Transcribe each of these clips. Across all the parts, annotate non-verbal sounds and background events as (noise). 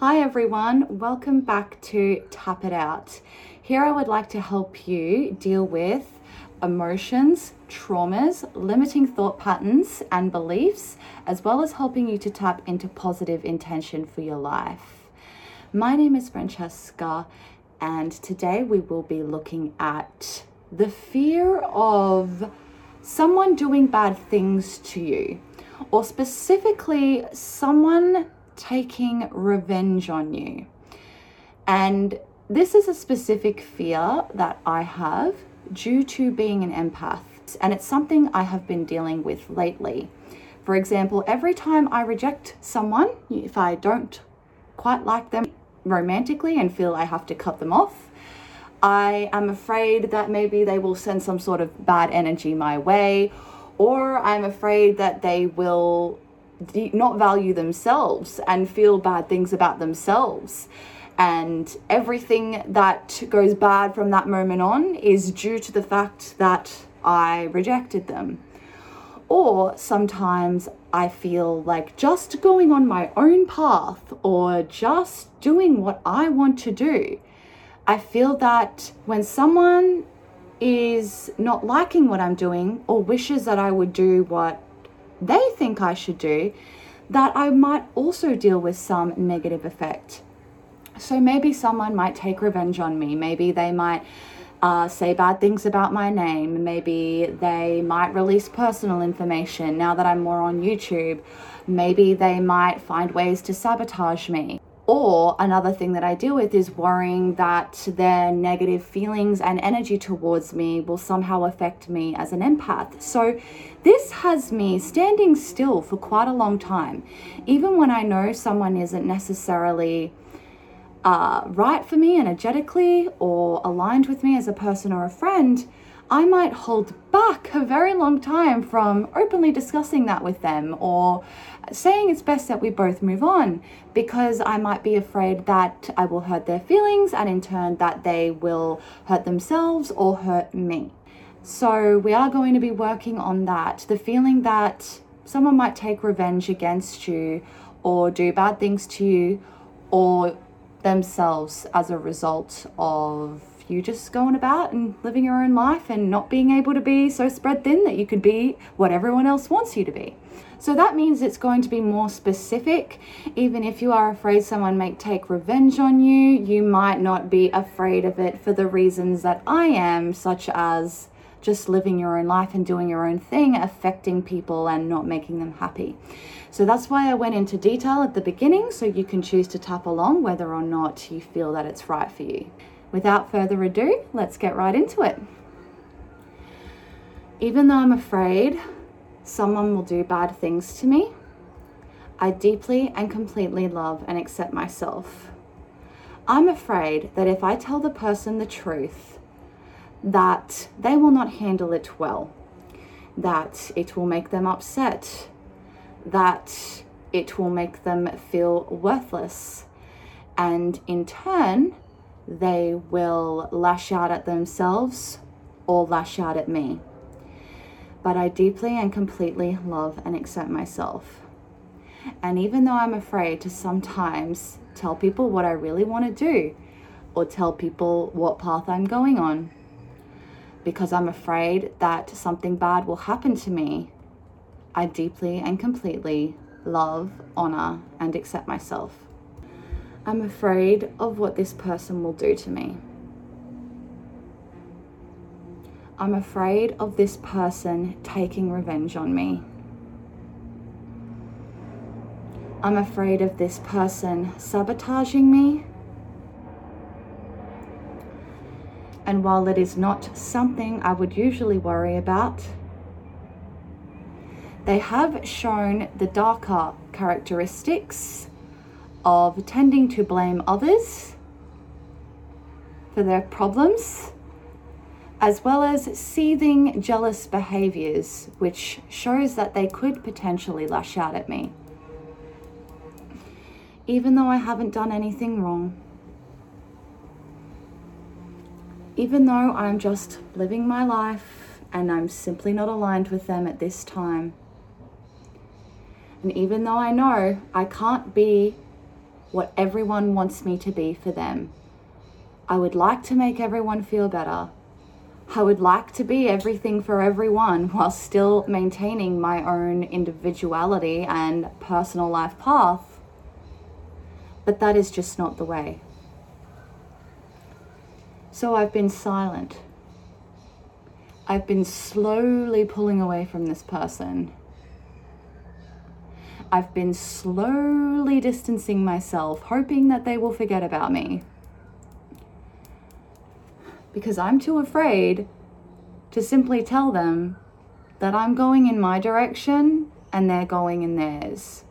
Hi everyone, welcome back to Tap It Out. Here I would like to help you deal with emotions, traumas, limiting thought patterns and beliefs, as well as helping you to tap into positive intention for your life. My name is Francesca, and today we will be looking at the fear of someone doing bad things to you, or specifically someone taking revenge on you. And this is a specific fear that I have due to being an empath, and it's something I have been dealing with lately. For example, every time I reject someone, if I don't quite like them romantically and feel I have to cut them off, I am afraid that maybe they will send some sort of bad energy my way, or I'm afraid that they will not value themselves and feel bad things about themselves. And everything that goes bad from that moment on is due to the fact that I rejected them. Or sometimes I feel like just going on my own path or just doing what I want to do. I feel that when someone is not liking what I'm doing or wishes that I would do what they think I should do, that I might also deal with some negative effect. So maybe someone might take revenge on me. Maybe they might uh, say bad things about my name. Maybe they might release personal information now that I'm more on YouTube. Maybe they might find ways to sabotage me. Or another thing that I deal with is worrying that their negative feelings and energy towards me will somehow affect me as an empath. So this has me standing still for quite a long time. Even when I know someone isn't necessarily uh, right for me energetically or aligned with me as a person or a friend, I might hold back a very long time from openly discussing that with them or saying it's best that we both move on because I might be afraid that I will hurt their feelings and in turn that they will hurt themselves or hurt me. So we are going to be working on that. The feeling that someone might take revenge against you or do bad things to you or themselves as a result of you just going about and living your own life and not being able to be so spread thin that you could be what everyone else wants you to be. So that means it's going to be more specific. Even if you are afraid someone may take revenge on you, you might not be afraid of it for the reasons that I am, such as just living your own life and doing your own thing, affecting people and not making them happy. So that's why I went into detail at the beginning so you can choose to tap along whether or not you feel that it's right for you. Without further ado, let's get right into it. Even though I'm afraid someone will do bad things to me, I deeply and completely love and accept myself. I'm afraid that if I tell the person the truth, that they will not handle it well, that it will make them upset, that it will make them feel worthless, and in turn, they will lash out at themselves or lash out at me. But I deeply and completely love and accept myself. And even though I'm afraid to sometimes tell people what I really want to do or tell people what path I'm going on, because I'm afraid that something bad will happen to me, I deeply and completely love, honor, and accept myself. I'm afraid of what this person will do to me. I'm afraid of this person taking revenge on me. I'm afraid of this person sabotaging me. And while it is not something I would usually worry about, they have shown the darker characteristics of tending to blame others for their problems, as well as seething jealous behaviors, which shows that they could potentially lash out at me. Even though I haven't done anything wrong, even though I'm just living my life and I'm simply not aligned with them at this time. And even though I know I can't be what everyone wants me to be for them. I would like to make everyone feel better. I would like to be everything for everyone (laughs) while still maintaining my own individuality and personal life path. But that is just not the way. So I've been silent. I've been slowly pulling away from this person. I've been slowly distancing myself, hoping that they will forget about me because I'm too afraid to simply tell them that I'm going in my direction and they're going in theirs.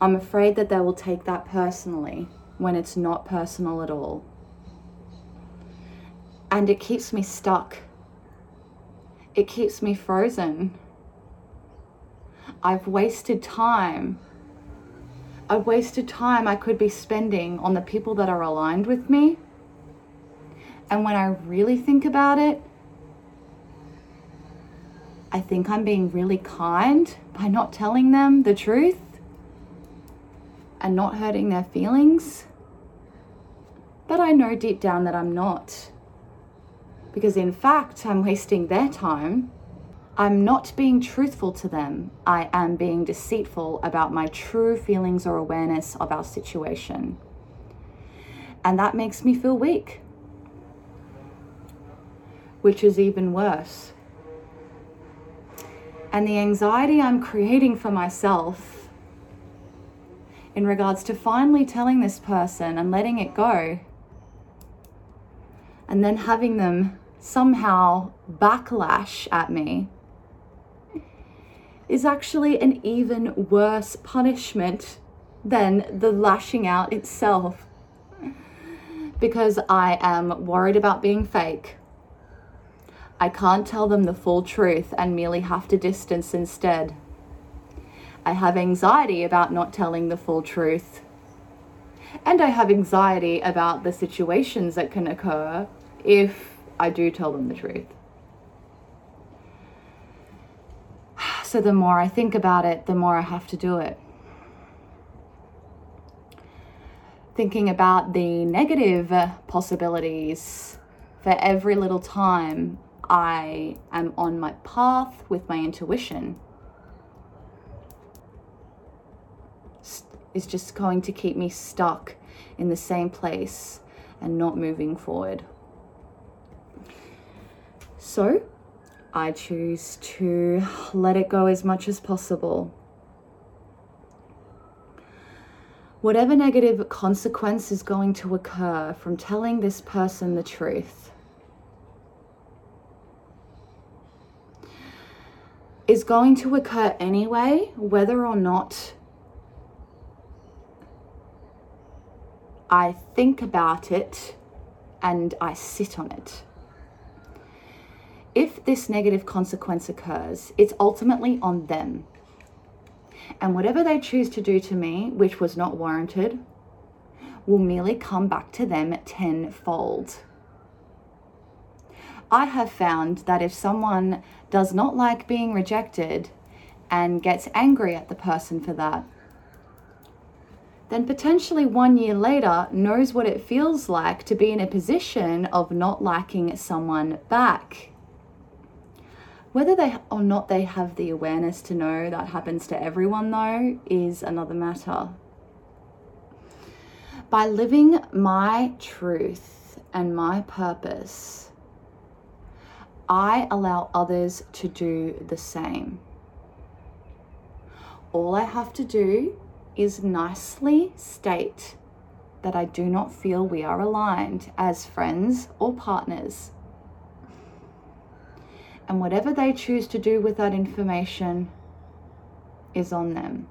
I'm afraid that they will take that personally when it's not personal at all. And it keeps me stuck. It keeps me frozen. I've wasted time. I've wasted time I could be spending on the people that are aligned with me and when I really think about it, I think I'm being really kind by not telling them the truth and not hurting their feelings. But I know deep down that I'm not. Because in fact, I'm wasting their time. I'm not being truthful to them. I am being deceitful about my true feelings or awareness of our situation. And that makes me feel weak which is even worse. And the anxiety I'm creating for myself in regards to finally telling this person and letting it go, and then having them somehow backlash at me is actually an even worse punishment than the lashing out itself. Because I am worried about being fake. I can't tell them the full truth and merely have to distance instead. I have anxiety about not telling the full truth. And I have anxiety about the situations that can occur if I do tell them the truth. So the more I think about it, the more I have to do it. Thinking about the negative possibilities for every little time I am on my path with my intuition is just going to keep me stuck in the same place and not moving forward. So I choose to let it go as much as possible. Whatever negative consequence is going to occur from telling this person the truth, is going to occur anyway, whether or not I think about it and I sit on it. If this negative consequence occurs, it's ultimately on them. And whatever they choose to do to me, which was not warranted, will merely come back to them tenfold. I have found that if someone does not like being rejected and gets angry at the person for that, then potentially one year later knows what it feels like to be in a position of not liking someone back. Whether they or not they have the awareness to know that happens to everyone, though, is another matter. By living my truth and my purpose, I allow others to do the same. All I have to do is nicely state that I do not feel we are aligned as friends or partners. And whatever they choose to do with that information is on them.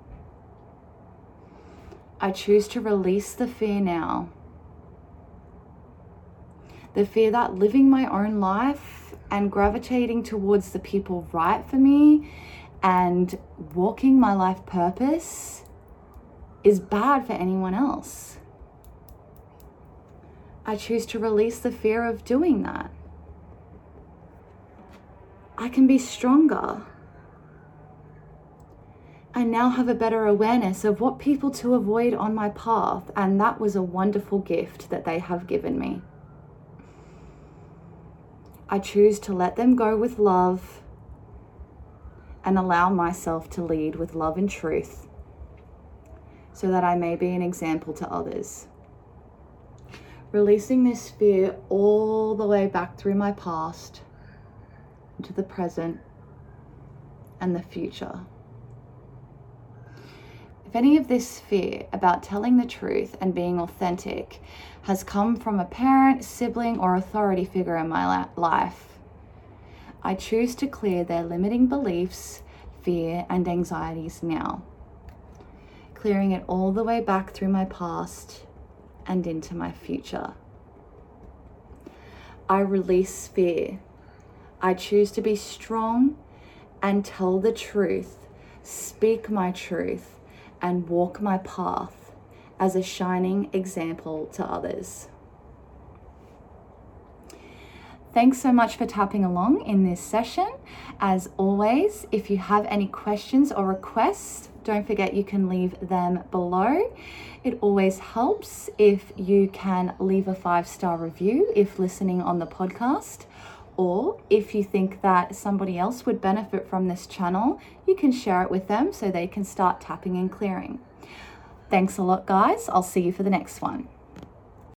I choose to release the fear now. The fear that living my own life and gravitating towards the people right for me and walking my life purpose is bad for anyone else. I choose to release the fear of doing that. I can be stronger. I now have a better awareness of what people to avoid on my path, and that was a wonderful gift that they have given me. I choose to let them go with love and allow myself to lead with love and truth so that I may be an example to others. Releasing this fear all the way back through my past into the present and the future. If any of this fear about telling the truth and being authentic has come from a parent, sibling, or authority figure in my life, I choose to clear their limiting beliefs, fear, and anxieties now, clearing it all the way back through my past and into my future. I release fear. I choose to be strong and tell the truth, speak my truth and walk my path as a shining example to others. Thanks so much for tapping along in this session. As always, if you have any questions or requests, don't forget you can leave them below. It always helps if you can leave a five star review if listening on the podcast or if you think that somebody else would benefit from this channel, you can share it with them so they can start tapping and clearing. Thanks a lot, guys. I'll see you for the next one.